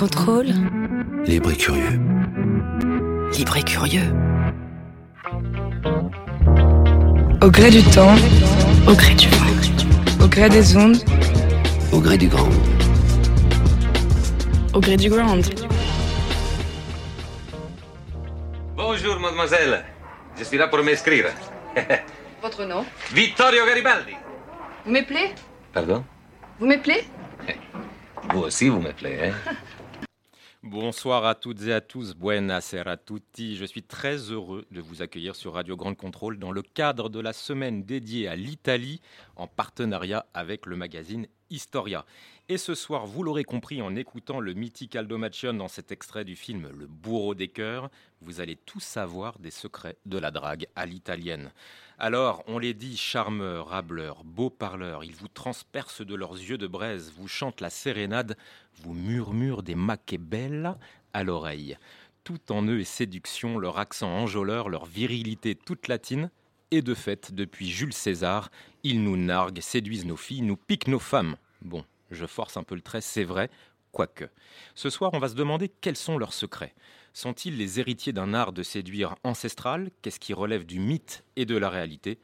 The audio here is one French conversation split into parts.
Contrôle. Libre et curieux. Libre et curieux. Au gré du temps, au gré du vent, au gré des ondes, Au gré du grand. au gré du ground. Bonjour, mademoiselle. Je suis là pour m'inscrire. Votre nom? Vittorio Garibaldi. Vous m'appelez? Pardon? Vous m'appelez? Vous aussi, vous m'appelez, hein? Bonsoir à toutes et à tous, buonasera tutti. Je suis très heureux de vous accueillir sur Radio Grande Contrôle dans le cadre de la semaine dédiée à l'Italie en partenariat avec le magazine Historia. Et ce soir, vous l'aurez compris en écoutant le mythique Aldo Macion dans cet extrait du film Le bourreau des cœurs, vous allez tout savoir des secrets de la drague à l'italienne. Alors, on les dit charmeurs, rableurs, beaux parleurs, ils vous transpercent de leurs yeux de braise, vous chantent la sérénade, vous murmurent des belles à l'oreille. Tout en eux est séduction, leur accent enjôleur, leur virilité toute latine. Et de fait, depuis Jules César, ils nous narguent, séduisent nos filles, nous piquent nos femmes. Bon, je force un peu le trait, c'est vrai, quoique. Ce soir, on va se demander quels sont leurs secrets. Sont-ils les héritiers d'un art de séduire ancestral Qu'est-ce qui relève du mythe et de la réalité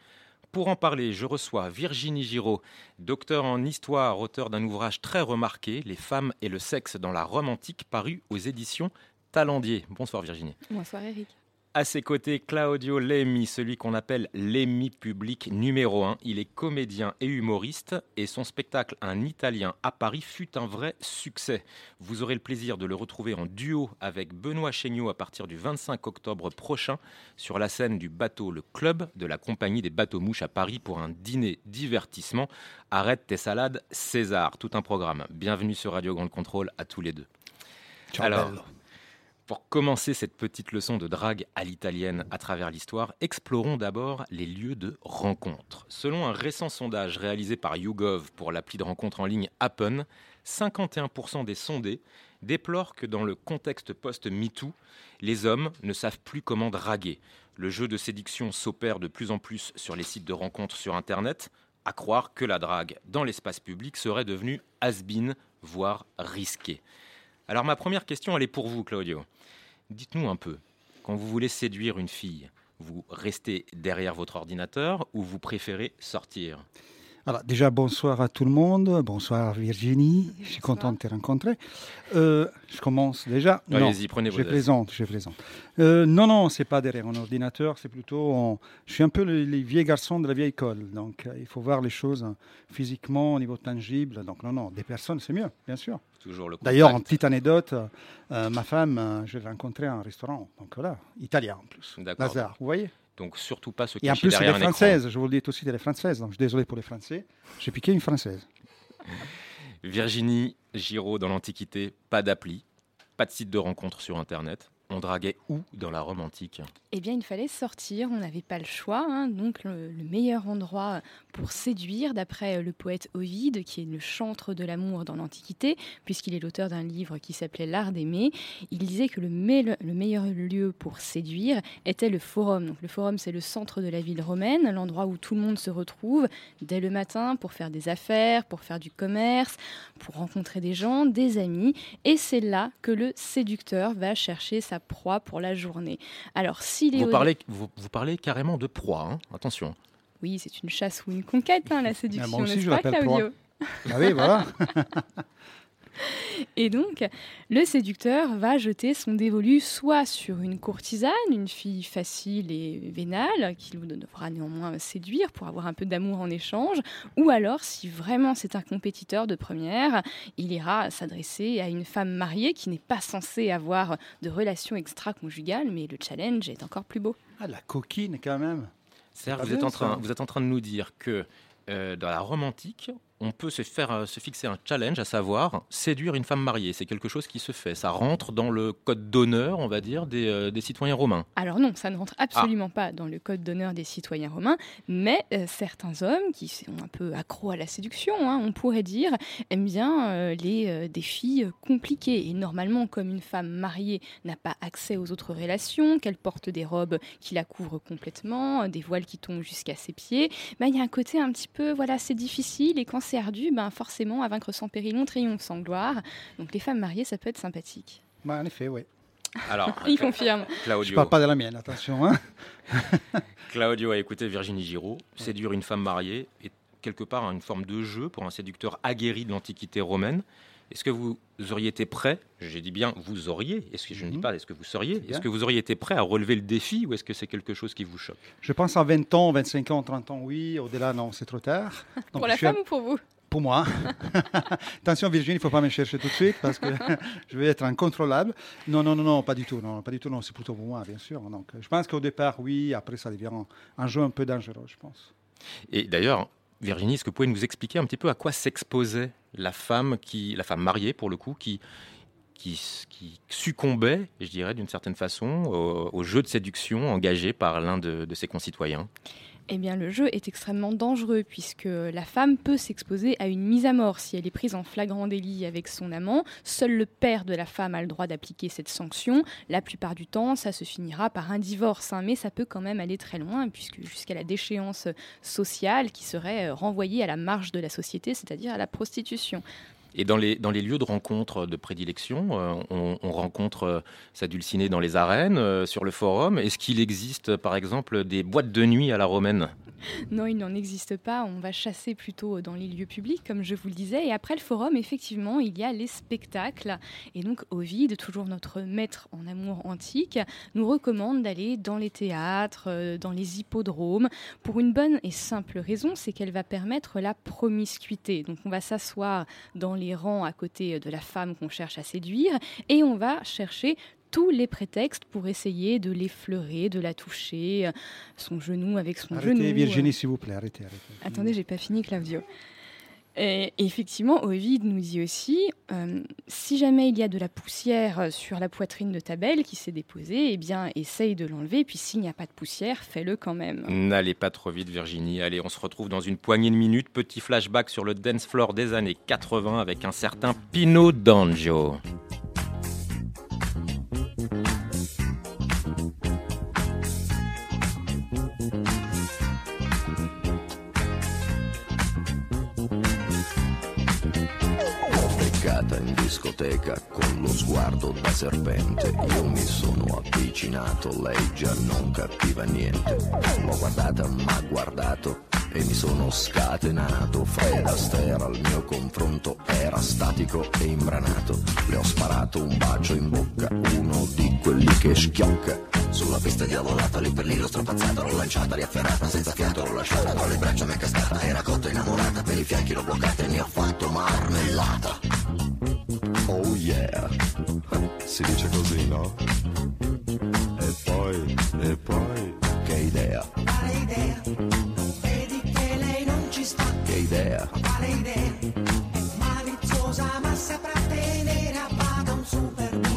pour en parler, je reçois Virginie Giraud, docteur en histoire, auteur d'un ouvrage très remarqué, Les femmes et le sexe dans la Rome antique, paru aux éditions Talendier. Bonsoir Virginie. Bonsoir Eric. À ses côtés, Claudio Lemi, celui qu'on appelle l'Emi public numéro 1. Il est comédien et humoriste et son spectacle Un Italien à Paris fut un vrai succès. Vous aurez le plaisir de le retrouver en duo avec Benoît Chéniaud à partir du 25 octobre prochain sur la scène du bateau Le Club de la compagnie des bateaux mouches à Paris pour un dîner divertissement. Arrête tes salades, César, tout un programme. Bienvenue sur Radio Grande Contrôle à tous les deux. Alors, pour commencer cette petite leçon de drague à l'italienne à travers l'histoire, explorons d'abord les lieux de rencontre. Selon un récent sondage réalisé par YouGov pour l'appli de rencontre en ligne Appen, 51% des sondés déplorent que dans le contexte post-MeToo, les hommes ne savent plus comment draguer. Le jeu de séduction s'opère de plus en plus sur les sites de rencontres sur Internet, à croire que la drague dans l'espace public serait devenue has-been, voire risquée. Alors ma première question, elle est pour vous, Claudio. Dites-nous un peu, quand vous voulez séduire une fille, vous restez derrière votre ordinateur ou vous préférez sortir? Alors, déjà, bonsoir à tout le monde. Bonsoir Virginie. Je suis content de te rencontrer. Euh, je commence déjà. Non, Allez-y, prenez vos je plaisante, je plaisante. Euh, non, non, c'est pas derrière un ordinateur, c'est plutôt. en- Je suis un peu le- les vieux garçons de la vieille école, donc euh, il faut voir les choses hein, physiquement, au niveau tangible. Donc, non, non, des personnes, c'est mieux, bien sûr. Toujours le D'ailleurs, en petite anecdote, euh, ma femme, euh, je l'ai rencontrée à un restaurant, donc voilà, italien en plus. D'accord. Lazare, vous voyez? Donc surtout pas se Et en cacher plus, derrière écran. françaises, je vous le dis aussi, des françaises, donc je suis désolé pour les Français. J'ai piqué une française. Virginie Giraud dans l'Antiquité, pas d'appli, pas de site de rencontre sur Internet. On draguait où dans la Rome antique Eh bien, il fallait sortir, on n'avait pas le choix. hein. donc, le, le meilleur endroit pour séduire, d'après le poète Ovide, qui est le chantre de l'amour dans l'Antiquité, puisqu'il est l'auteur d'un livre qui s'appelait L'art d'aimer, il disait que le, le meilleur lieu pour séduire était le forum. Donc, le forum, c'est le centre de la ville romaine, l'endroit où tout le monde se retrouve dès le matin pour faire des affaires, pour faire du commerce, pour rencontrer des gens, des amis. Et c'est là que le séducteur va chercher sa proie pour la journée. Alors, s'il est vous parlez, vous, vous parlez carrément de proie, hein attention. Oui, c'est une chasse ou une conquête, hein, la séduction, aussi, n'est-ce je pas, Claudio? Ah oui, voilà. Et donc, le séducteur va jeter son dévolu soit sur une courtisane, une fille facile et vénale, qui le devra néanmoins séduire pour avoir un peu d'amour en échange, ou alors, si vraiment c'est un compétiteur de première, il ira s'adresser à une femme mariée qui n'est pas censée avoir de relations extra-conjugales, mais le challenge est encore plus beau. Ah, la coquine, quand même. C'est-à-dire pas que vous êtes, bien, en train, ça. vous êtes en train de nous dire que euh, dans la Rome antique, on peut se faire euh, se fixer un challenge, à savoir séduire une femme mariée. C'est quelque chose qui se fait. Ça rentre dans le code d'honneur, on va dire, des, euh, des, citoyens romains. Alors non, ça ne rentre absolument pas dans le code d'honneur des citoyens romains, mais euh, certains hommes qui sont un peu accros à la séduction, hein, on pourrait dire, aiment bien euh, les défis compliqués. Et normalement, comme une femme mariée n'a pas accès aux autres relations, qu'elle porte des robes qui la couvrent complètement, des voiles qui tombent jusqu'à ses pieds, ben, il y a un côté un petit peu, voilà, c'est difficile et quand c'est ardu, ben, forcément, à vaincre sans péril, on triomphe sans gloire. Donc les femmes mariées, ça peut être sympathique. Bah, en effet, oui. Alors, Il confirme. Claudio, Je parle pas de la mienne, attention. Hein. Claudio a écouté Virginie Giraud. Séduire une femme mariée est quelque part une forme de jeu pour un séducteur aguerri de l'Antiquité romaine. Est-ce que vous auriez été prêt, j'ai dit bien vous auriez, est-ce que je ne dis Mhm. pas est-ce que vous seriez, est-ce que vous auriez été prêt à relever le défi ou est-ce que c'est quelque chose qui vous choque? Je pense à 20 ans, 25 ans, 30 ans, oui. Au-delà, non, c'est trop tard. Donc, pour la je suis un- femme ou pour vous? Pour moi. Attention Virginie, il ne faut pas me chercher tout de suite parce que je vais être incontrôlable. Non, non, non, non, pas du tout. Non, pas du tout. Non, c'est plutôt pour moi, bien sûr. Donc, je pense qu'au départ, oui. Après, ça devient un jeu un peu dangereux, je pense. Et d'ailleurs, Virginie, est-ce que vous pouvez nous expliquer un petit peu à quoi s'exposait la femme qui, la femme mariée pour le coup, qui succombait, je dirais, d'une certaine façon, au, jeu de séduction engagé par l'un de ses concitoyens? Eh bien, le jeu est extrêmement dangereux puisque la femme peut s'exposer à une mise à mort si elle est prise en flagrant délit avec son amant. Seul le père de la femme a le droit d'appliquer cette sanction. La plupart du temps, ça se finira par un divorce, hein, mais ça peut quand même aller très loin puisque jusqu'à la déchéance sociale qui serait euh, renvoyée à la marge de la société, c'est-à-dire à la prostitution. Et dans les, lieux de rencontre de prédilection, euh, on, on rencontre euh, sa dulcinée dans les arènes, euh, sur le forum. Est-ce qu'il existe, par exemple, des boîtes de nuit à la romaine? Non, il n'en existe pas. On va chasser plutôt dans les lieux publics, comme je vous le disais. Et après le forum, effectivement, il y a les spectacles. Et donc, Ovide, toujours notre maître en amour antique, nous recommande d'aller dans les théâtres, euh, dans les hippodromes, pour une bonne et simple raison, c'est qu'elle va permettre la promiscuité. Donc, on va s'asseoir dans les rangs à côté de la femme qu'on cherche à séduire, et on va chercher tous les prétextes pour essayer de l'effleurer, de la toucher, euh, son genou avec son genou. Arrêtez, euh. Virginie, s'il vous plaît, arrêtez. arrêtez. Attendez, j'ai pas fini, Claudio. Et effectivement, Ovid nous dit aussi, euh, si jamais il y a de la poussière sur la poitrine de ta belle qui s'est déposée, eh bien, essaye de l'enlever. Puis s'il n'y a pas de poussière, fais-le quand même. N'allez pas trop vite, Virginie. Allez, on se retrouve dans une poignée de minutes. Petit flashback sur le dance floor des années 80 avec un certain Pino D'Angio. Discoteca con lo sguardo da serpente. Io mi sono avvicinato, lei già non capiva niente. L'ho guardata, m'ha guardato e mi sono scatenato. Fred Astaire al mio confronto era statico e imbranato. Le ho sparato un bacio in bocca, uno di quelli che schiocca. Sulla pista diavolata, lì per lì l'ho strappazzata, l'ho lanciata, riafferrata, senza fiato l'ho lasciata, con le braccia mi è cascata, era cotta innamorata, per i fianchi l'ho bloccata e ne ho fatto marmellata. Oh yeah, si dice così, no? E poi, e poi, che idea? Quale idea? Vedi che lei non ci sta. Che idea? Quale idea? È maliziosa ma saprà tenere a bada un super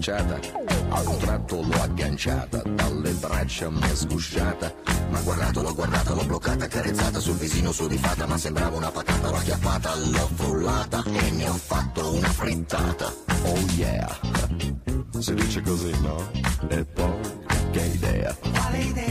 baciata. A un tratto l'ho agganciata, dalle braccia mi è sgusciata. Ma guardato, l'ho guardata, l'ho bloccata, carezzata sul visino sudifata, ma sembrava una patata, l'ho acchiappata, l'ho frullata e ne ho fatto una frittata. Oh yeah! Si dice così, no? E poi, che idea, Quale idea?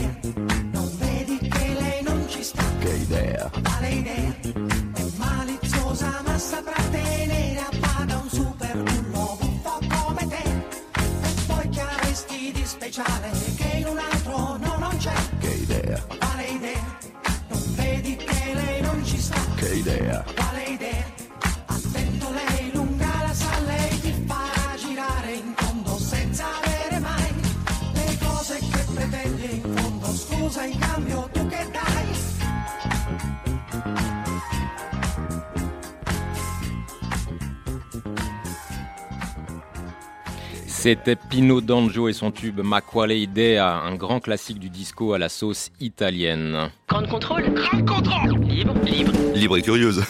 C'était Pino D'Angio et son tube Ma quale idea, un grand classique du disco à la sauce italienne. Grande contrôle Grande contrôle Libre, libre. Libre et curieuse.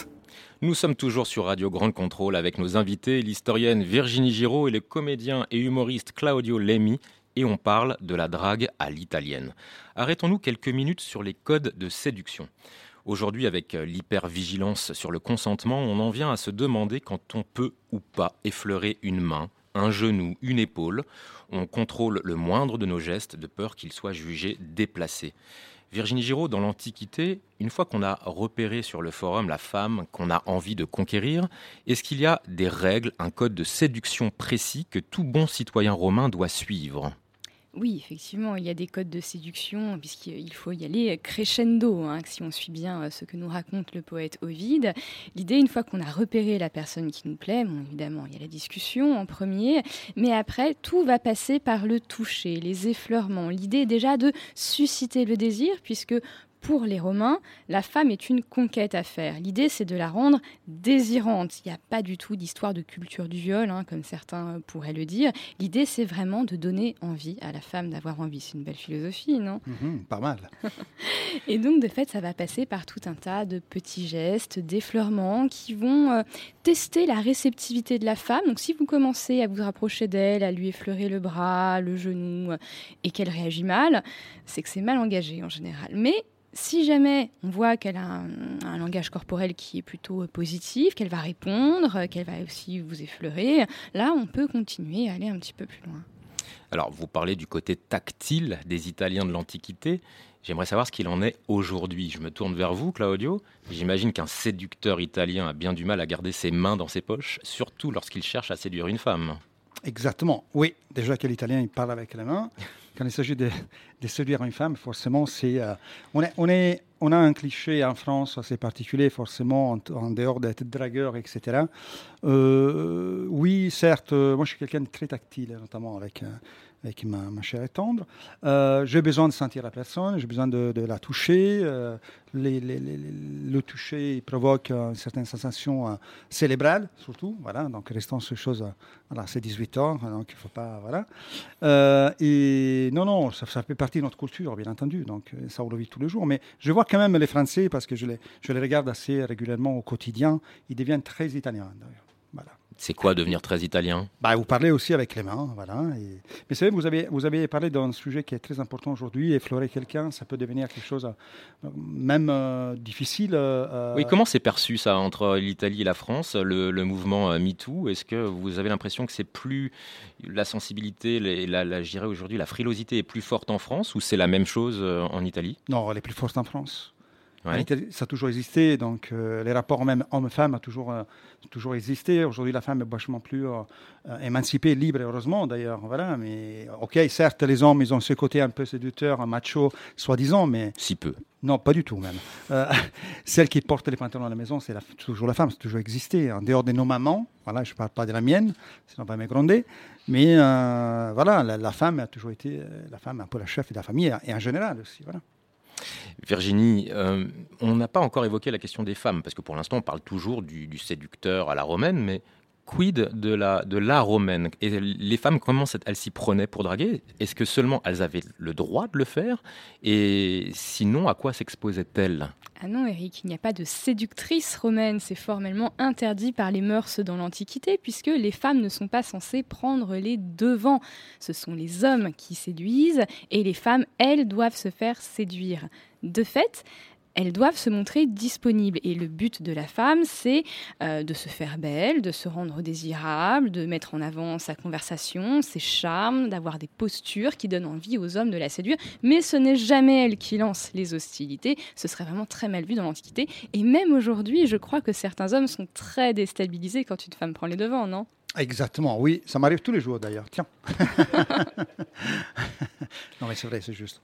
Nous sommes toujours sur Radio Grande Contrôle avec nos invités, l'historienne Virginie Giraud et le comédien et humoriste Claudio Lemi, et on parle de la drague à l'italienne. Arrêtons-nous quelques minutes sur les codes de séduction. Aujourd'hui, avec l'hypervigilance sur le consentement, on en vient à se demander quand on peut ou pas effleurer une main, un genou, une épaule. On contrôle le moindre de nos gestes de peur qu'ils soient jugés déplacés. Virginie Giraud, dans l'Antiquité, une fois qu'on a repéré sur le forum la femme qu'on a envie de conquérir, est-ce qu'il y a des règles, un code de séduction précis que tout bon citoyen romain doit suivre? Oui, effectivement, il y a des codes de séduction, puisqu'il faut y aller crescendo, hein, si on suit bien euh, ce que nous raconte le poète Ovide. L'idée, une fois qu'on a repéré la personne qui nous plaît, évidemment, il y a la discussion en premier, mais après, tout va passer par le toucher, les effleurements. L'idée déjà de susciter le désir, puisque pour les Romains, la femme est une conquête à faire. L'idée, c'est de la rendre désirante. Il n'y a pas du tout d'histoire de culture du viol, hein, comme certains pourraient le dire. L'idée, c'est vraiment de donner envie à la femme d'avoir envie. C'est une belle philosophie, non? Mhm, pas mal. Et donc, de fait, ça va passer par tout un tas de petits gestes, d'effleurements qui vont euh, tester la réceptivité de la femme. Donc, si vous commencez à vous rapprocher d'elle, à lui effleurer le bras, le genou, euh, et qu'elle réagit mal, c'est que c'est mal engagé en général. Mais si jamais on voit qu'elle a un, un langage corporel qui est plutôt euh, positif, qu'elle va répondre, euh, qu'elle va aussi vous effleurer, là, on peut continuer à aller un petit peu plus loin. Alors, vous parlez du côté tactile des Italiens de l'Antiquité. J'aimerais savoir ce qu'il en est aujourd'hui. Je me tourne vers vous, Claudio. J'imagine qu'un séducteur italien a bien du mal à garder ses mains dans ses poches, surtout lorsqu'il cherche à séduire une femme. Exactement. Oui, déjà que l'italien il parle avec les mains. Quand il s'agit de, séduire une femme, forcément, c'est euh, on, a un cliché en France assez particulier, forcément, en, en dehors d'être dragueur, etc. Euh, oui, certes, euh, moi je suis quelqu'un de très tactile, notamment avec, avec ma, ma chair tendre. Euh, j'ai besoin de sentir la personne, j'ai besoin de, la toucher. euh, le toucher provoque euh, une certaine sensation cérébrale, surtout. Voilà, donc restons sur choses. voilà, c'est 18 ans, donc il ne faut pas. Voilà. Et non, non, ça, fait partie de notre culture, bien entendu. Donc ça, on le vit tous les jours. Mais je vois quand même les Français, parce que je les, je les regarde assez régulièrement au quotidien, ils deviennent très italiens, d'ailleurs. Voilà. C'est quoi devenir très italien? Bah, vous parlez aussi avec les mains, voilà. et- Mais c'est vrai, vous avez, vous avez parlé d'un sujet qui est très important aujourd'hui. Effleurer quelqu'un, ça peut devenir quelque chose euh, même euh, difficile. euh, Oui, comment c'est perçu ça entre l'Italie et la France, le, le mouvement MeToo? Est-ce que vous avez l'impression que c'est plus la sensibilité, la, la, je dirais aujourd'hui la frilosité est plus forte en France ou c'est la même chose en Italie? Non, elle est plus forte en France. Ouais. Ça a toujours existé, donc euh, les rapports même homme-femme ont toujours, euh, toujours existé. Aujourd'hui, la femme est vachement plus euh, émancipée, libre, heureusement d'ailleurs. Voilà, mais ok, certes, les hommes, ils ont ce côté un peu séducteur, macho, soi-disant, mais Si peu. non, pas du tout même. Celle qui porte les pantalons à la maison, c'est la- toujours la femme, c'est toujours existé. En dehors de nos mamans, voilà, je ne parle pas de la mienne, sinon on va me gronder. Mais voilà, la, la femme a toujours été la femme un peu la chef de la famille et en général aussi. Voilà. Virginie, euh, on n'a pas encore évoqué la question des femmes, parce que pour l'instant on parle toujours du, du séducteur à la romaine, mais quid de la, de l'art romaine? Et les femmes, comment elles s'y prenaient pour draguer? Est-ce que seulement elles avaient le droit de le faire? Et sinon, à quoi s'exposaient-elles? Ah non, Eric, il n'y a pas de séductrice romaine. C'est formellement interdit par les mœurs dans l'Antiquité, puisque les femmes ne sont pas censées prendre les devants. Ce sont les hommes qui séduisent, et les femmes, elles, doivent se faire séduire. De fait, elles doivent se montrer disponibles. Et le but de la femme, c'est euh, de se faire belle, de se rendre désirable, de mettre en avant sa conversation, ses charmes, d'avoir des postures qui donnent envie aux hommes de la séduire. Mais ce n'est jamais elle qui lance les hostilités. Ce serait vraiment très mal vu dans l'Antiquité. Et même aujourd'hui, je crois que certains hommes sont très déstabilisés quand une femme prend les devants, non? Exactement, oui, ça m'arrive tous les jours d'ailleurs. Tiens. non mais c'est vrai, c'est juste.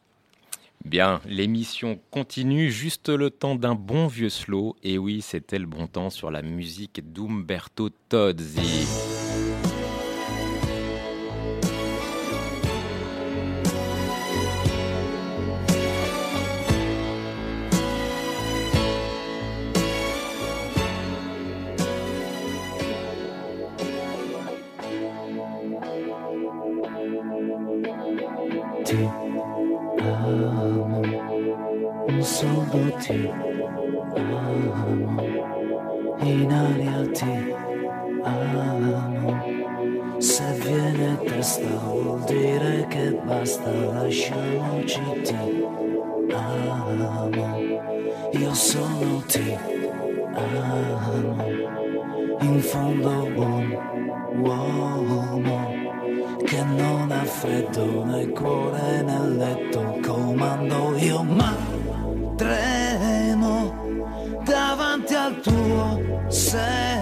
Bien, l'émission continue juste le temps d'un bon vieux slow. Et oui, c'était le bon temps sur la musique d'Umberto Tozzi. Lasciamoci ti amo, io sono ti amo, in fondo buon uomo che non ha freddo nel cuore nel letto. Comando io ma tremo davanti al tuo seno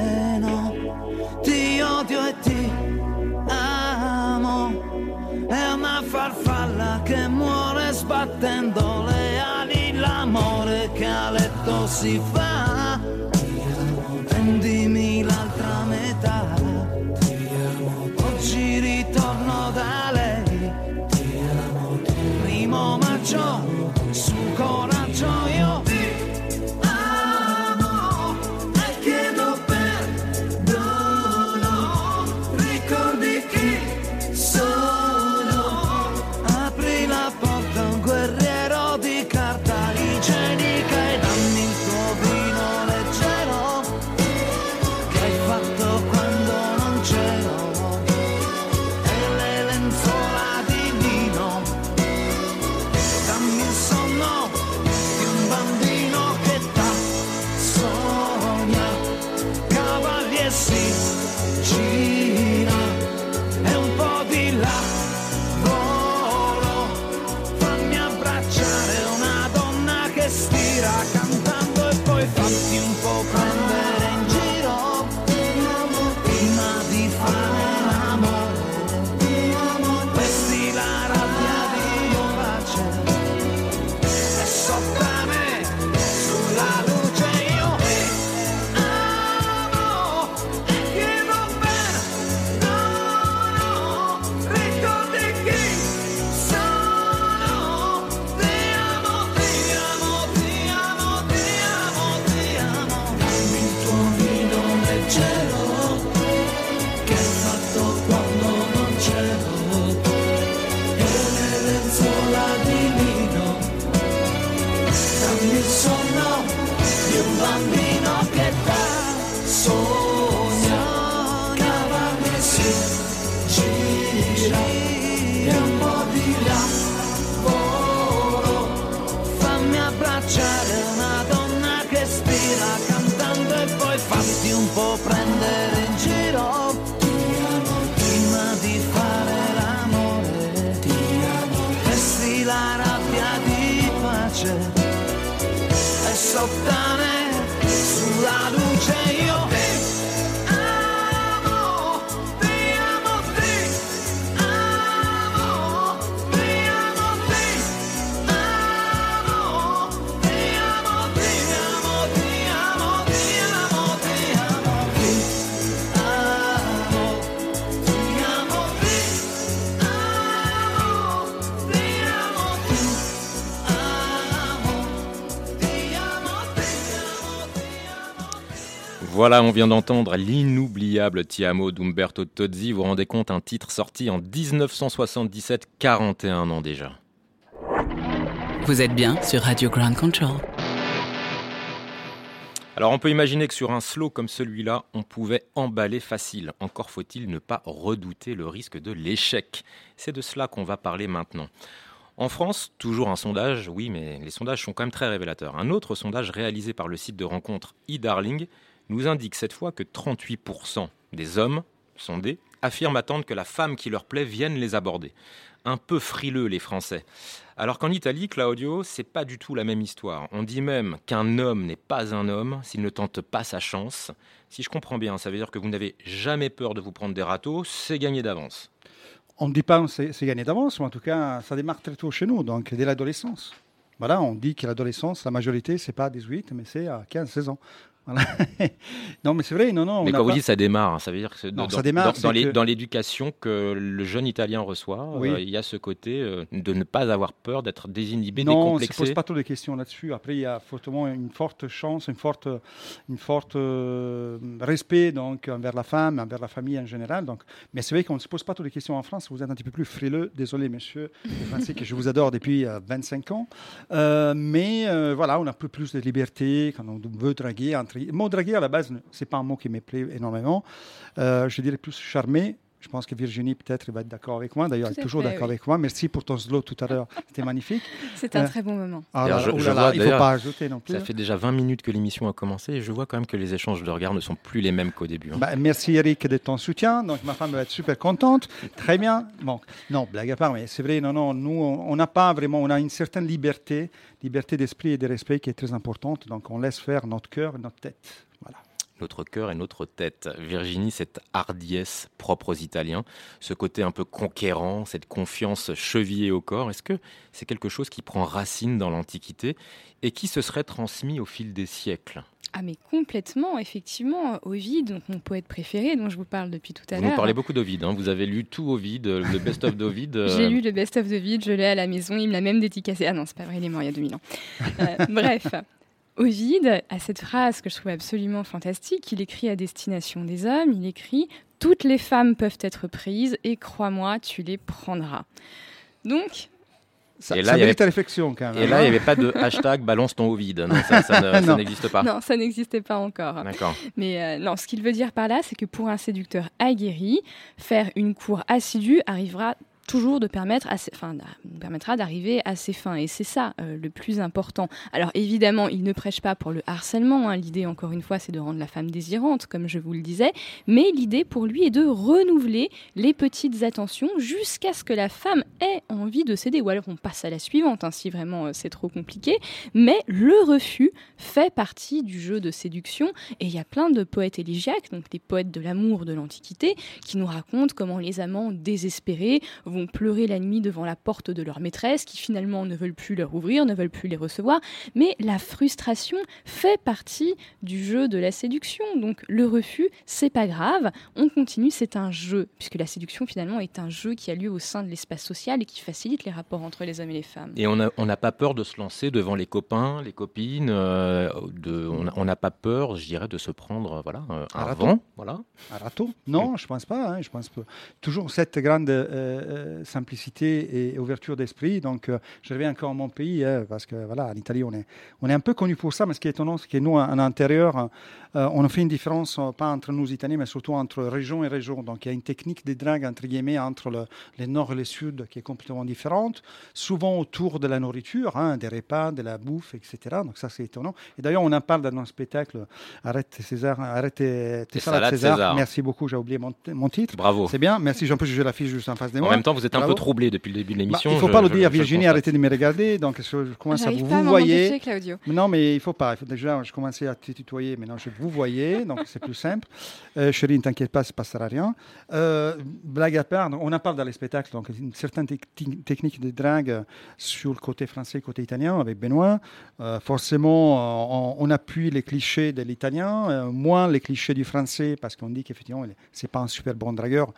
farfalla che muore sbattendo le ali l'amore che a letto si fa. Prendimi Voilà, on vient d'entendre l'inoubliable Tiamo d'Umberto Tozzi. Vous vous rendez compte, un titre sorti en 1977, 41 ans déjà. Vous êtes bien sur Radio Ground Control. Alors on peut imaginer que sur un slow comme celui-là, on pouvait emballer facile. Encore faut-il ne pas redouter le risque de l'échec. C'est de cela qu'on va parler maintenant. En France, toujours un sondage, oui, mais les sondages sont quand même très révélateurs. Un autre sondage réalisé par le site de rencontre eDarling nous indique cette fois que 38% des hommes sondés affirment attendre que la femme qui leur plaît vienne les aborder. Un peu frileux les Français. Alors qu'en Italie, Claudio, c'est pas du tout la même histoire. On dit même qu'un homme n'est pas un homme s'il ne tente pas sa chance. Si je comprends bien, ça veut dire que vous n'avez jamais peur de vous prendre des râteaux, c'est gagné d'avance. On ne dit pas c'est gagné d'avance, mais en tout cas, ça démarre très tôt chez nous, donc dès l'adolescence. Voilà, on dit que l'adolescence, la majorité, c'est pas à 18, mais c'est à 15, 16 ans. Voilà. non, mais c'est vrai, non, non. on Mais quand vous pas- dites ça démarre, ça veut dire que Non, dans, ça démarre, que- l'éducation que le jeune Italien reçoit, Oui. euh, il y a ce côté euh, de ne pas avoir peur d'être désinhibé, Non, on ne se décomplexé. pose pas trop de questions là-dessus. Après, il y a fortement une forte chance, une forte, une forte euh, respect donc envers la femme, envers la famille en général. Donc, mais c'est vrai qu'on ne se pose pas trop de questions en France. Vous êtes un petit peu plus frileux. Désolé, monsieur les Français, que je vous adore depuis euh, 25 ans. Euh, mais euh, voilà, on a un peu plus de liberté quand on veut draguer. Entre... Le mot draguer, à la base, c'est pas un mot qui me plaît énormément. Euh, je dirais plus charmer. Je pense que Virginie, peut-être, va être d'accord avec moi. D'ailleurs, elle est toujours d'accord oui. avec moi. Merci pour ton slow tout à l'heure. C'était magnifique. C'est un Euh, très bon moment. Ah là je- là, oh je là là, vois il ne faut pas ajouter non plus. Ça fait déjà 20 minutes que l'émission a commencé et je vois quand même que les échanges de regards ne sont plus les mêmes qu'au début. hein. Bah, merci Eric de ton soutien. Donc ma femme va être super contente. Très bien. Bon, non, blague à part, mais c'est vrai, non, non, nous, on on n'a pas vraiment, on a une certaine liberté, liberté d'esprit et de respect qui est très importante. Donc on laisse faire notre cœur et notre tête. Notre cœur et notre tête. Virginie, cette hardiesse propre aux Italiens, ce côté un peu conquérant, cette confiance chevillée au corps, est-ce que c'est quelque chose qui prend racine dans l'Antiquité et qui se serait transmis au fil des siècles? Ah mais complètement, effectivement. Donc mon poète préféré dont je vous parle depuis tout à Vous l'heure. nous parlez beaucoup d'Ovide, hein. vous avez lu tout Ovide, le best-of d'Ovide. euh, J'ai lu le Best of Vide, je l'ai à la maison, il me l'a même dédicacé. Ah non, c'est pas vrai, il est mort il y a 2000 ans. Euh, bref, Ovide a cette phrase que je trouve absolument fantastique. Il écrit à destination des hommes, il écrit Toutes les femmes peuvent être prises et crois-moi, tu les prendras. Donc, Ça, Et là, ça il y avait- réflexion quand même. Et là, il n'y avait pas de hashtag balance ton Ovide. Non, ça, ne- n'existe pas. non, ça n'existait pas encore. D'accord. Mais euh, non, ce qu'il veut dire par là, c'est que pour un séducteur aguerri, faire une cour assidue arrivera toujours de permettre à ses- enfin, nous permettra d'arriver à ses fins. Et c'est ça euh, le plus important. Alors évidemment, il ne prêche pas pour le harcèlement. hein. L'idée, encore une fois, c'est de rendre la femme désirante, comme je vous le disais. Mais l'idée pour lui est de renouveler les petites attentions jusqu'à ce que la femme ait envie de céder. Ou alors on passe à la suivante, hein, si vraiment euh, c'est trop compliqué. Mais le refus fait partie du jeu de séduction. Et il y a plein de poètes élégiaques, donc des poètes de l'amour de l'Antiquité, qui nous racontent comment les amants désespérés pleurer la nuit devant la porte de leur maîtresse, qui finalement ne veulent plus leur ouvrir, ne veulent plus les recevoir. Mais la frustration fait partie du jeu de la séduction. Donc le refus, c'est pas grave, on continue, c'est un jeu, puisque la séduction finalement est un jeu qui a lieu au sein de l'espace social et qui facilite les rapports entre les hommes et les femmes. Et on n'a on n'a pas peur de se lancer devant les copains, les copines. euh, de, on n'a- pas peur, je dirais, de se prendre euh, voilà, euh, un Un râteau. vent. Voilà. Un râteau? Non, je pense pas. hein, je pense pas. Toujours cette grande euh, euh, simplicité et ouverture d'esprit. Donc, euh, je reviens encore à mon pays, hein, parce que voilà, en Italie, on est, on est un peu connu pour ça. Mais ce qui est étonnant, c'est que nous, en, en intérieur, euh, on fait une différence, pas entre nous Italiens, mais surtout entre région et région. Donc, il y a une technique de drague, entre guillemets, entre le, le nord et le sud qui est complètement différente. Souvent autour de la nourriture, hein, des repas, de la bouffe, etc. Donc, ça, c'est étonnant. Et d'ailleurs, on en parle dans nos spectacle Arrête César, arrête César. César. Merci beaucoup, j'ai oublié mon, mon titre. Bravo. C'est bien, merci. En plus, j'ai la fiche juste en face de En moi. même temps, vous êtes un Bravo. peu troublé depuis le début de Bah, l'émission. il ne faut je- pas le dire, je Virginie, arrêtez de me regarder. Donc, je, je commence à vous, pas à vous voyez. Claudio. Non, mais il faut pas. Déjà, je commençais à te tutoyer, maintenant je vous voyais, donc c'est plus simple. Euh, chérie, ne t'inquiète pas, ça ne passera rien. Euh, blague à part, on en parle dans les spectacles, donc une certaine tec- technique de drague sur le côté français, côté italien, avec Benoît. Euh, forcément, on, on appuie les clichés de l'italien, euh, moins les clichés du français, parce qu'on dit qu'effectivement, c'est pas un super bon dragueur.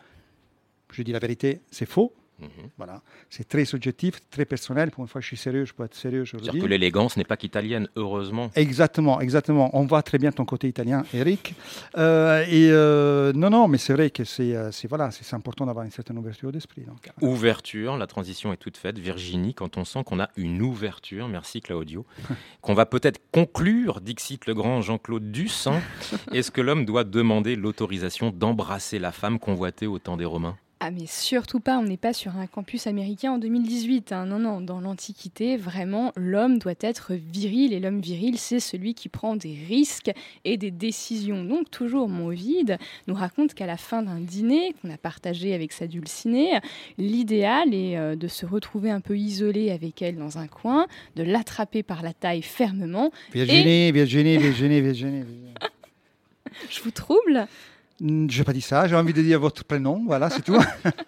Je dis la vérité, c'est faux. Mhm. Voilà, c'est très subjectif, très personnel. Pour une fois, je suis sérieux, je peux être sérieux, C'est-à-dire que l'élégance n'est pas qu'italienne, heureusement. Exactement, exactement. On voit très bien ton côté italien, Eric. Euh, et euh, non, non, mais c'est vrai que c'est, euh, voilà, c'est important d'avoir une certaine ouverture d'esprit. Ouverture, la transition est toute faite. Virginie, quand on sent qu'on a une ouverture, merci Claudio, qu'on va peut-être conclure, Dixit le grand Jean-Claude Duss, hein, est-ce que l'homme doit demander l'autorisation d'embrasser la femme convoitée au temps des Romains? Ah mais surtout pas, on n'est pas sur un campus américain en 2018. hein. Non, non, dans l'Antiquité, vraiment, l'homme doit être viril et l'homme viril, c'est celui qui prend des risques et des décisions. Donc toujours mon Ovide nous raconte qu'à la fin d'un dîner qu'on a partagé avec sa dulcinée, l'idéal est euh, de se retrouver un peu isolé avec elle dans un coin, de l'attraper par la taille fermement. Virginie, Virginie, Virginie, Virginie. Virginie. Je vous trouble J'ai pas dit ça, j'ai envie de dire votre prénom, voilà, c'est tout.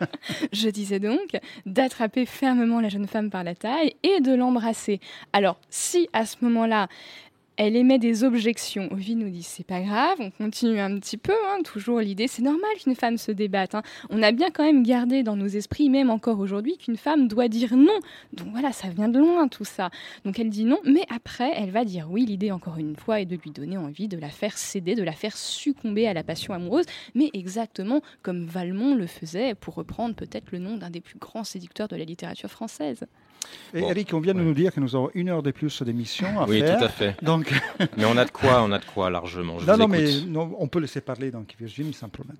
Je disais donc d'attraper fermement la jeune femme par la taille et de l'embrasser. Alors, si à ce moment-là, elle émet des objections, Ovid nous dit c'est pas grave, on continue un petit peu, hein, toujours l'idée, c'est normal qu'une femme se débatte. hein. On a bien quand même gardé dans nos esprits, même encore aujourd'hui, qu'une femme doit dire non. Donc voilà, ça vient de loin tout ça. Donc elle dit non, mais après, elle va dire oui. L'idée, encore une fois, est de lui donner envie de la faire céder, de la faire succomber à la passion amoureuse, mais exactement comme Valmont le faisait, pour reprendre peut-être le nom d'un des plus grands séducteurs de la littérature française. Et Bon, Eric, on vient de ouais. nous dire que nous avons une heure de plus d'émission à Oui, faire. tout à fait. Donc, Mais on a de quoi, on a de quoi largement. Je non, vous non, mais non, on peut laisser parler donc Virginie sans problème.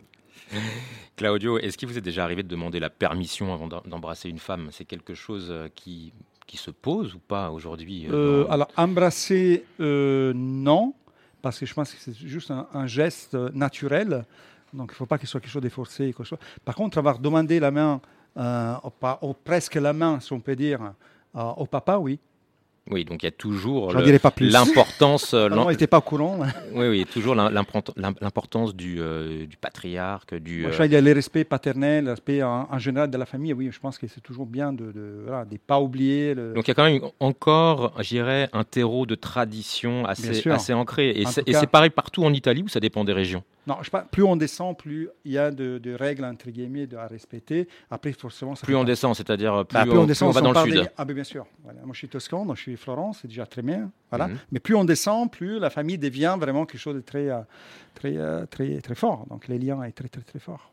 Claudio, est-ce qu'il vous est déjà arrivé de demander la permission avant d'em- d'embrasser une femme? C'est quelque chose euh, qui, qui se pose ou pas aujourd'hui euh, Euh, dans- alors, embrasser, euh, non, parce que je pense que c'est juste un, un geste naturel. Donc, il ne faut pas qu'il soit quelque chose de forcé. Par contre, avoir demandé la main, euh, au pa- ou presque la main, si on peut dire, euh, au papa, oui. Oui, donc il y a toujours l'importance, euh, Ah non, il n'était pas au courant. oui, oui, toujours l'im- l'import- l'im- l'importance du, euh, du patriarque, du. Euh, qu'il y a le respect paternel, le respect en, en général de la famille. Oui, je pense que c'est toujours bien de ne voilà, de pas oublier. Le... Donc il y a quand même encore, je dirais, un terreau de tradition assez, ancré. Et cas- c'est pareil partout en Italie ou ça dépend des régions Non, je sais pas, plus on descend, plus il y a de, de règles entre guillemets de- à respecter. Après, forcément, ça Plus fait on descend, c'est-à-dire plus, Bah, on, plus on plus descend, on va dans le sud. des- Ah, ben, bien sûr. Voilà. Moi, je suis toscan, donc je suis Florence, c'est déjà très bien. Voilà. Mhm. Mais plus on descend, plus la famille devient vraiment quelque chose de très, euh, très, euh, très, très fort. Donc, les liens sont très, très, très forts.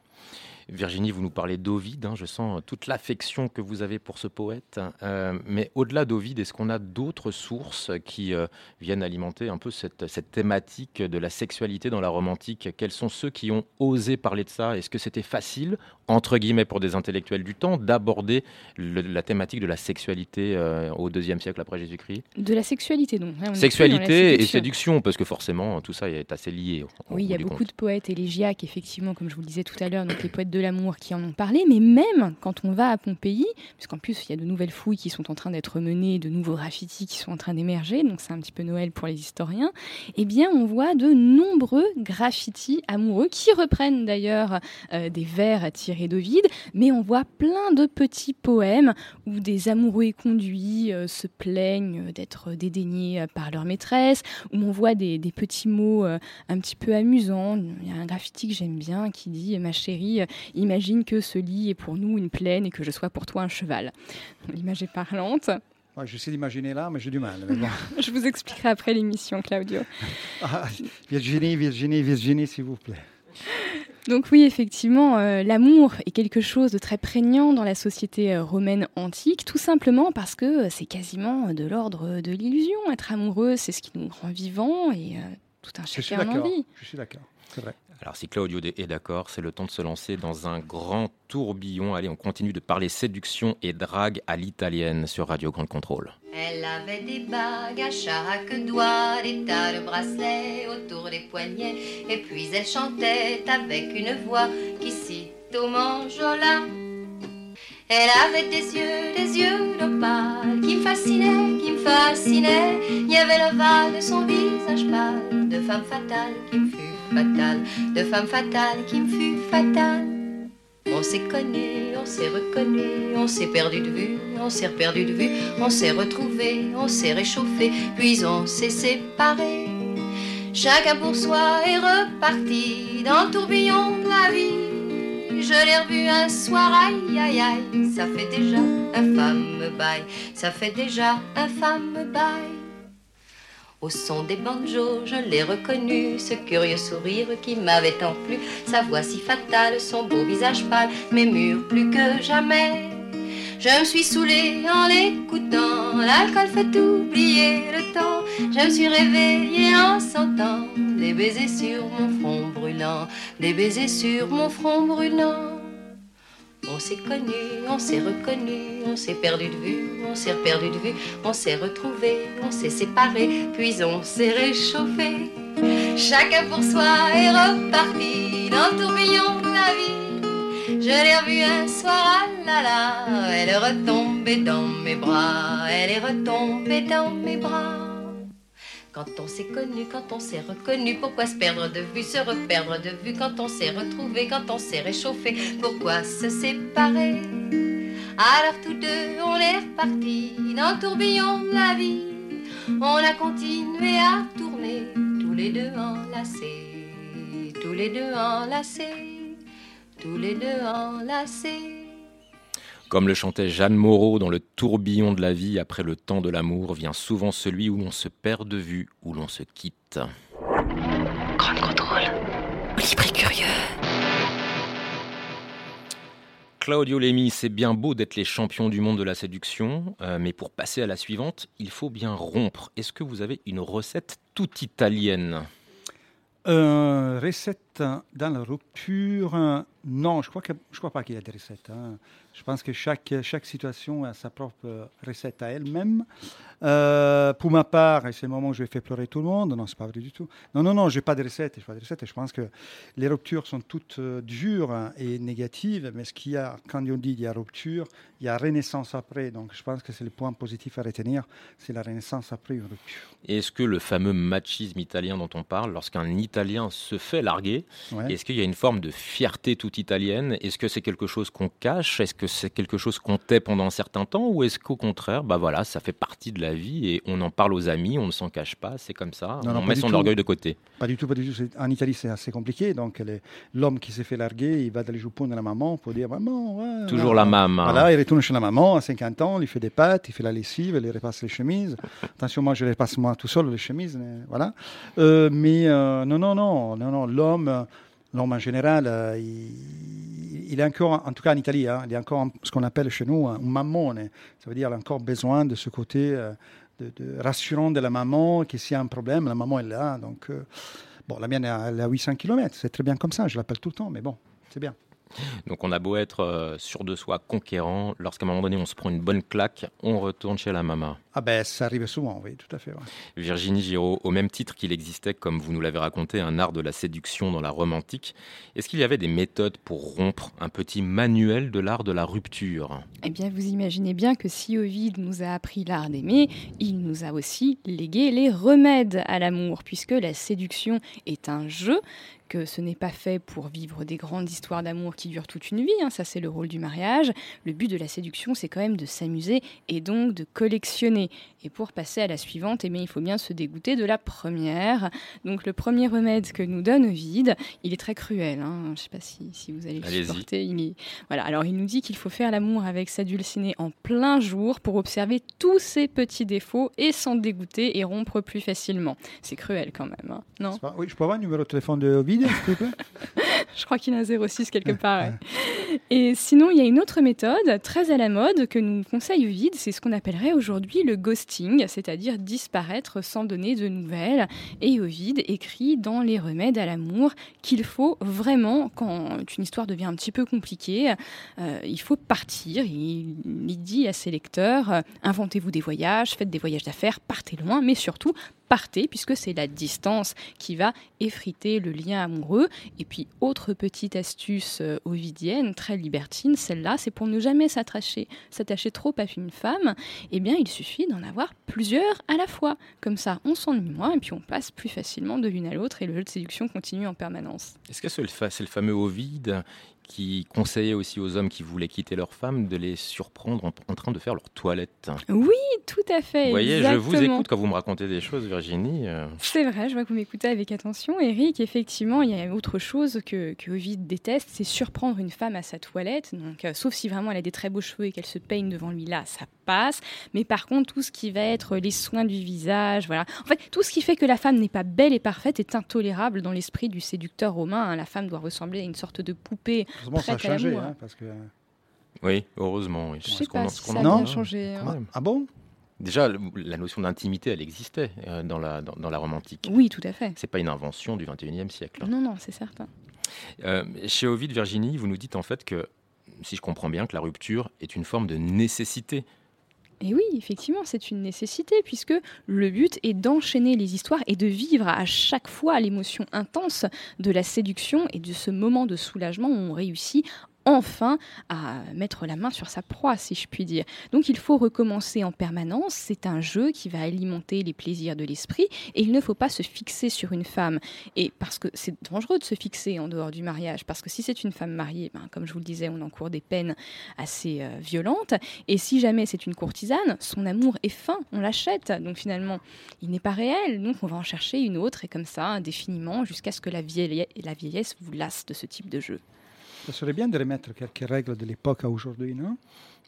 Virginie, vous nous parlez d'Ovide, hein, je sens toute l'affection que vous avez pour ce poète. Euh, mais au-delà d'Ovide, est-ce qu'on a d'autres sources qui euh, viennent alimenter un peu cette, cette thématique de la sexualité dans la romantique? Quels sont ceux qui ont osé parler de ça? Est-ce que c'était facile, entre guillemets, pour des intellectuels du temps, d'aborder la thématique de la sexualité euh, au deuxième siècle après Jésus-Christ? De la sexualité, donc. hein, Sexualité et séduction. parce que forcément, tout ça est assez lié. au- Oui, il y a beaucoup compte. de poètes élégiaques, effectivement, comme je vous le disais tout à l'heure, donc les poètes de l'amour qui en ont parlé, mais même quand on va à Pompéi, puisqu'en plus il y a de nouvelles fouilles qui sont en train d'être menées, de nouveaux graffitis qui sont en train d'émerger, donc c'est un petit peu Noël pour les historiens, eh bien on voit de nombreux graffitis amoureux qui reprennent d'ailleurs euh, des vers tirés d'Ovide, mais on voit plein de petits poèmes où des amoureux éconduits euh, se plaignent d'être dédaignés euh, par leur maîtresse, où on voit des, petits mots un petit peu amusant. Il y a un graffiti que j'aime bien qui dit Ma chérie, imagine que ce lit est pour nous une plaine et que je sois pour toi un cheval. L'image est parlante. Ouais, J'essaie d'imaginer là, mais j'ai du mal. bon. Je vous expliquerai après l'émission, Claudio. Ah, Virginie, Virginie, Virginie, s'il vous plaît. Donc oui, effectivement, euh, l'amour est quelque chose de très prégnant dans la société euh, romaine antique, tout simplement parce que euh, c'est quasiment de l'ordre de l'illusion. Être amoureux, c'est ce qui nous rend vivants et euh, tout un chacun en envie. Je suis d'accord. C'est vrai. Alors si Claudio est d'accord, c'est le temps de se lancer dans un grand tourbillon. Allez, on continue de parler séduction et drague à l'italienne sur Radio Grande Contrôle. Elle avait des bagues à chaque doigt, des tas de bracelets autour des poignets, et puis elle chantait avec une voix qui cite au manjola. Elle avait des yeux, des yeux d'opale qui me fascinaient, qui me fascinaient. Il y avait l'ovale de son visage pâle, de femme fatale qui me fut de femme fatale qui me fut fatale. On s'est connu, on s'est reconnu, on s'est perdu de vue, on s'est perdu de vue, on s'est retrouvé, on s'est réchauffé, puis on s'est séparé. Chacun pour soi est reparti dans le tourbillon de la vie. je l'ai revu un soir, aïe aïe aïe, ça fait déjà un fameux bail, ça fait déjà un fameux bail. Au son des banjos, je l'ai reconnu, ce curieux sourire qui m'avait tant plu, sa voix si fatale, son beau visage pâle, mais mûr plus que jamais. Je me suis saoulée en l'écoutant, l'alcool fait oublier le temps. Je me suis réveillée en sentant des baisers sur mon front brûlant, des baisers sur mon front brûlant. On s'est connu, on s'est reconnu, on s'est perdu de vue, on s'est perdu de vue, on s'est retrouvé, on s'est séparé, puis on s'est réchauffé. Chacun pour soi est reparti dans le tourbillon de la vie. Je l'ai revue un soir, ah là là, elle est retombée dans mes bras, elle est retombée dans mes bras. Quand on s'est connu, quand on s'est reconnu, pourquoi se perdre de vue, se reperdre de vue Quand on s'est retrouvé, quand on s'est réchauffé, pourquoi se séparer? Alors tous deux, on est repartis dans le tourbillon de la vie. On a continué à tourner, tous les deux enlacés, tous les deux enlacés, tous les deux enlacés. Comme le chantait Jeanne Moreau dans le tourbillon de la vie, après le temps de l'amour vient souvent celui où l'on se perd de vue, où l'on se quitte. Grand contrôle. Libre et curieux. Claudio Lemi, c'est bien beau d'être les champions du monde de la séduction, euh, mais pour passer à la suivante, il faut bien rompre. Est-ce que vous avez une recette toute italienne? Euh, recette dans la rupture, euh, non, je crois, que, je crois pas qu'il y a des recettes. hein. Je pense que chaque, chaque situation a sa propre euh, recette à elle-même. Euh, pour ma part, et c'est le moment où je vais faire pleurer tout le monde, non, c'est pas vrai du tout. Non, non, non, j'ai pas de recette. pas de recette. Je pense que les ruptures sont toutes euh, dures hein, et négatives, mais ce qu'il y a, quand on dit il y a rupture, il y a renaissance après. Donc je pense que c'est le point positif à retenir, c'est la renaissance après une rupture. Et Est-ce que le fameux machisme italien dont on parle, lorsqu'un Italien se fait larguer, Ouais. est-ce qu'il y a une forme de fierté toute italienne? Est-ce que c'est quelque chose qu'on cache? Est-ce que c'est quelque chose qu'on tait pendant un certain temps Ou est-ce qu'au contraire, bah voilà, ça fait partie de la vie et on en parle aux amis, on ne s'en cache pas, c'est comme ça, Non, on met son tout. orgueil de côté Pas du tout, pas du tout. En Italie, c'est assez compliqué. Donc, l'homme qui s'est fait larguer, il va dans les jupons de la maman pour dire Maman, ouais. Toujours la maman. Voilà, il retourne chez la maman à 50 ans, il fait des pâtes, il fait la lessive, il repasse les chemises. Attention, moi, je les passe moi tout seul, les chemises. Mais, voilà. Euh, mais euh, non, non, non, non, non. L'homme, l'homme en général, euh, il, il est encore, en tout cas en Italie, hein, il est encore ce qu'on appelle chez nous un mammone. Ça veut dire qu'il a encore besoin de ce côté euh, de, rassurant de la maman, que s'il y a un problème, la maman est là. Donc, euh, bon, la mienne, elle est à 800 km, c'est très bien comme ça, je l'appelle tout le temps, mais bon, c'est bien. Donc on a beau être euh, sûr de soi, conquérant, lorsqu'à un moment donné on se prend une bonne claque, on retourne chez la maman. Ah ben, ça arrive souvent, oui, tout à fait. ouais. Virginie Giraud, au même titre qu'il existait, comme vous nous l'avez raconté, un art de la séduction dans la Rome antique, est-ce qu'il y avait des méthodes pour rompre un petit manuel de l'art de la rupture? Eh bien, vous imaginez bien que si Ovide nous a appris l'art d'aimer, il nous a aussi légué les remèdes à l'amour, puisque la séduction est un jeu, que ce n'est pas fait pour vivre des grandes histoires d'amour qui durent toute une vie, hein, ça c'est le rôle du mariage. Le but de la séduction, c'est quand même de s'amuser et donc de collectionner. Et pour passer à la suivante, eh bien, il faut bien se dégoûter de la première. Donc le premier remède que nous donne Ovide, il est très cruel, hein, je ne sais pas si, si vous allez le Allez-y. supporter. Il est... Voilà, alors il nous dit qu'il faut faire l'amour avec sa dulcinée en plein jour pour observer tous ses petits défauts et s'en dégoûter et rompre plus facilement. C'est cruel quand même, hein, non? Pas- Oui, je peux avoir le numéro de téléphone de Ovid, s'il vous plaît? Je crois qu'il a un 06 quelque part. ouais. Et sinon, il y a une autre méthode très à la mode que nous conseille Ovid, c'est ce qu'on appellerait aujourd'hui le ghosting, c'est-à-dire disparaître sans donner de nouvelles. Et Ovid écrit dans Les remèdes à l'amour qu'il faut vraiment, quand une histoire devient un petit peu compliquée, euh, il faut partir. Il, il dit à ses lecteurs, euh, inventez-vous des voyages, faites des voyages d'affaires, partez loin, mais surtout partez, puisque c'est la distance qui va effriter le lien amoureux. Et puis, autre petite astuce euh, ovidienne, très libertine, celle-là, c'est pour ne jamais s'attacher, s'attacher trop à une femme, eh bien, il suffit d'en avoir plusieurs à la fois. Comme ça, on s'ennuie moins et puis on passe plus facilement de l'une à l'autre et le jeu de séduction continue en permanence. Est-ce que c'est le, fameux Ovide qui conseillait aussi aux hommes qui voulaient quitter leur femme de les surprendre en, en train de faire leur toilette. Oui, tout à fait. Vous voyez, je vous écoute quand vous me racontez des choses, Virginie. euh, C'est vrai, je vois que vous m'écoutez avec attention. Eric, effectivement, il y a autre chose que, que Ovid déteste, c'est surprendre une femme à sa toilette. Donc, euh, sauf si vraiment elle a des très beaux cheveux et qu'elle se peigne devant lui, là, ça passe. Mais par contre, tout ce qui va être les soins du visage, voilà. En fait, tout ce qui fait que la femme n'est pas belle et parfaite est intolérable dans l'esprit du séducteur romain. hein. La femme doit ressembler à une sorte de poupée Heureusement, ça a changé, hein, parce que... Oui, heureusement. Oui. Je Ce sais pas si ce ça a bien hein, changé. hein. même. Ah bon? Déjà, la notion d'intimité, elle existait euh, dans, la, dans, dans la romantique. Oui, tout à fait. C'est pas une invention du 21e siècle. Non, non, c'est certain. Euh, chez Ovid, Virginie, vous nous dites en fait que, si je comprends bien, que la rupture est une forme de nécessité. Et oui, effectivement, c'est une nécessité, puisque le but est d'enchaîner les histoires et de vivre à chaque fois l'émotion intense de la séduction. Et de ce moment de soulagement où on réussit enfin à mettre la main sur sa proie, si je puis dire. Donc il faut recommencer en permanence, c'est un jeu qui va alimenter les plaisirs de l'esprit, et il ne faut pas se fixer sur une femme. Et parce que c'est dangereux de se fixer en dehors du mariage, parce que si c'est une femme mariée, ben, comme je vous le disais, on encourt des peines assez euh, violentes, et si jamais c'est une courtisane, son amour est fin, on l'achète. Donc finalement, il n'est pas réel. Donc on va en chercher une autre, et comme ça, indéfiniment, jusqu'à ce que la, la vieillesse vous lasse de ce type de jeu. Ça serait bien de remettre quelques règles de l'époque à aujourd'hui, non?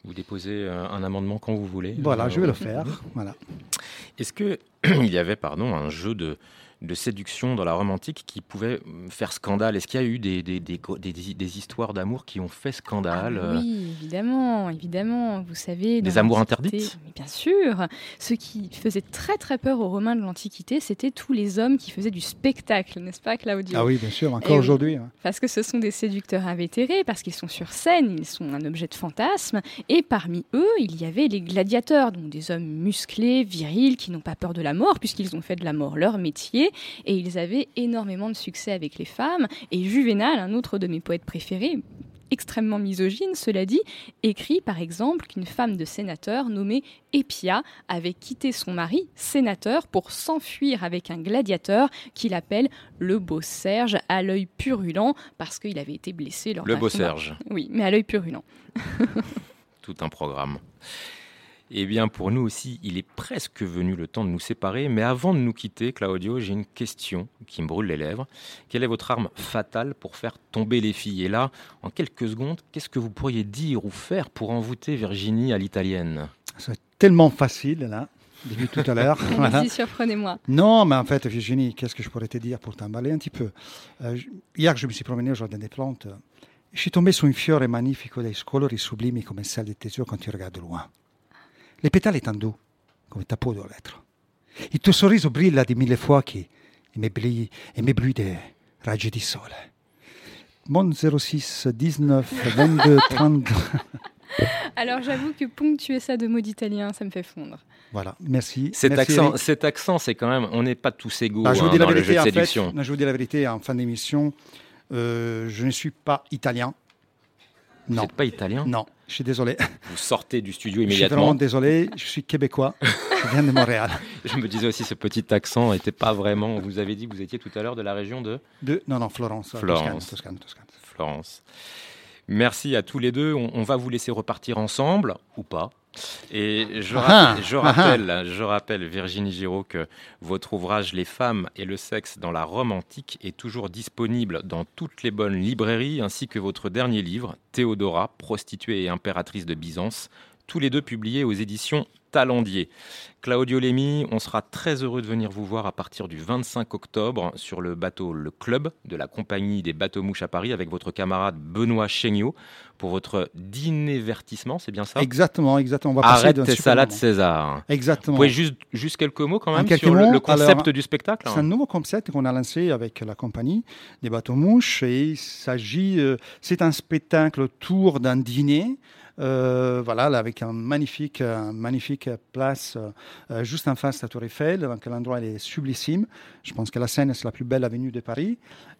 Vous déposez euh, un amendement quand vous voulez. Voilà, Euh, je vais le faire. Voilà. Est-ce que il y avait, pardon, un jeu de, de séduction dans la romantique qui pouvait faire scandale Est-ce qu'il y a eu des, des, des, des- des- des histoires d'amour qui ont fait scandale Ah, euh, oui, évidemment, évidemment. Vous savez. Des amours interdites? Mais Bien sûr. Ce qui faisait très très peur aux Romains de l'Antiquité, c'était tous les hommes qui faisaient du spectacle, n'est-ce pas, Claudio? Ah oui, bien sûr, encore oui. aujourd'hui. hein. Parce que ce sont des séducteurs invétérés, parce qu'ils sont sur scène, ils sont un objet de fantasme. Et parmi eux, il y avait les gladiateurs, donc des hommes musclés, virils, qui n'ont pas peur de la mort, puisqu'ils ont fait de la mort leur métier. Et ils avaient énormément de succès avec les femmes. Et Juvénal, un autre de mes poètes préférés, extrêmement misogyne, cela dit, écrit par exemple qu'une femme de sénateur nommée Épia avait quitté son mari, sénateur, pour s'enfuir avec un gladiateur qu'il appelle le beau Serge à l'œil purulent parce qu'il avait été blessé lors Le beau combat. Serge. Oui, mais à l'œil purulent. Tout un programme. Eh bien, pour nous aussi, il est presque venu le temps de nous séparer. Mais avant de nous quitter, Claudio, j'ai une question qui me brûle les lèvres. Quelle est votre arme fatale pour faire tomber les filles? Et là, en quelques secondes, qu'est-ce que vous pourriez dire ou faire pour envoûter Virginie à l'italienne? C'est tellement facile, là, depuis tout à l'heure. Voilà. Surprenez-moi. Non, mais en fait, Virginie, qu'est-ce que je pourrais te dire pour t'emballer un petit peu? Euh, je- Hier, je me suis promené au Jardin des Plantes. Je suis tombé su un fiore magnifico dai colori sublimi come celle de tes yeux quand tu regardes de loin. Les pétales étant doux, come ta peau doit l'être. Il tuo sorriso brilla di mille fuochi e m'éblouit e m'éblouit des raggi di sole. Mon 06 19 22 32. Alors j'avoue que ponctuer ça de mots d'italien, ça me fait fondre. Voilà, merci. Cet Merci, accent, Eric. cet accent, c'est quand même, on n'est pas tous égaux Bah, je vous hein, dis la dans le jeu vérité, de en fait, séduction. non, je vous dis la vérité, en fin d'émission, euh, je ne suis pas italien. Vous Non. n'êtes pas italien? Non, je suis désolé. Vous sortez du studio Je suis immédiatement. vraiment désolé, je suis québécois. Je viens de Montréal. Je me disais aussi, ce petit accent n'était pas vraiment. Vous avez dit que vous étiez tout à l'heure de la région de De, non, non, Florence. Florence. Toscane, Toscane, Toscane. Florence. Merci à tous les deux. On, on va vous laisser repartir ensemble ou pas. Et je, Ah, rappelle, je, ah, rappelle, je rappelle, Virginie Giraud, que votre ouvrage Les femmes et le sexe dans la Rome antique est toujours disponible dans toutes les bonnes librairies, ainsi que votre dernier livre, Théodora, prostituée et impératrice de Byzance, tous les deux publiés aux éditions Talendier. Claudio Lemi, on sera très heureux de venir vous voir à partir du 25 octobre sur le bateau Le Club de la compagnie des bateaux mouches à Paris avec votre camarade Benoît Chéniaud pour votre dîner-vertissement, c'est bien ça? Exactement, exactement. On va passer Arrête d'un tes salades moment. César. Exactement. Vous pouvez juste, juste quelques mots quand même quelques sur le, mots, le concept alors, du spectacle C'est un nouveau concept qu'on a lancé avec la compagnie des bateaux mouches et il s'agit, euh, c'est un spectacle autour d'un dîner. Euh, voilà, là, avec un magnifique, un magnifique place euh, euh, juste en face de la Tour Eiffel. Donc l'endroit est sublissime. Je pense que la Seine c'est la plus belle avenue de Paris.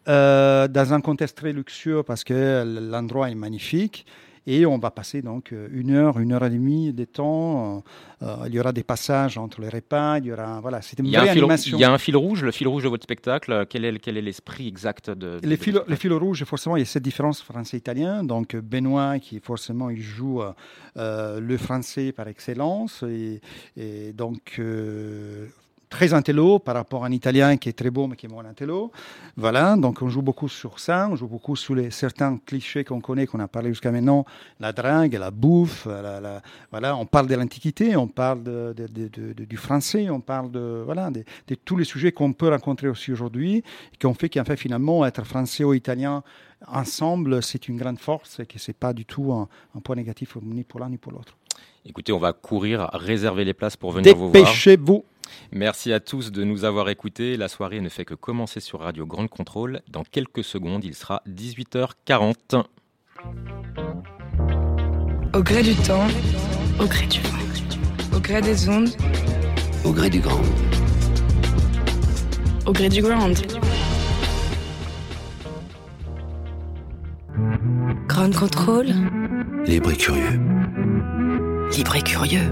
Euh, dans un contexte très luxueux parce que l'endroit est magnifique. Et on va passer donc euh, une heure, une heure et demie de temps. Euh, il y aura des passages entre les repas. Il y aura, voilà, c'est une Il y, a vraie un fil, animation. il y a un fil rouge, le fil rouge de votre spectacle. Quel est, quel est l'esprit exact de, de- Les fils, les fils rouges, forcément, il y a cette différence français-italien. Donc, euh, Benoît, qui forcément, il joue euh, euh, le français par excellence. Et, et donc, euh, très intello par rapport à un italien qui est très beau, mais qui est moins intello. Voilà, donc on joue beaucoup sur ça. On joue beaucoup sur les, certains clichés qu'on connaît, qu'on a parlé jusqu'à maintenant. La drague, la bouffe. la- la- voilà, on parle de l'Antiquité, on parle de, de- de- de- de- du français, on parle de, voilà, de, tous les sujets qu'on peut rencontrer aussi aujourd'hui et qu'on fait qu'en fait finalement être français ou italien ensemble, c'est une grande force et que c'est pas du tout un, un point négatif ni pour l'un ni pour l'autre. Écoutez, on va courir, réserver les places pour venir vous voir. Dépêchez-vous. Merci à tous de nous avoir écoutés. La soirée ne fait que commencer sur Radio Grande Contrôle. Dans quelques secondes, il sera 18h40. Au gré du temps, au gré du vent, au gré des ondes, Au gré du grand. au gré du grand. Grand contrôle, Libre et curieux. libre et curieux.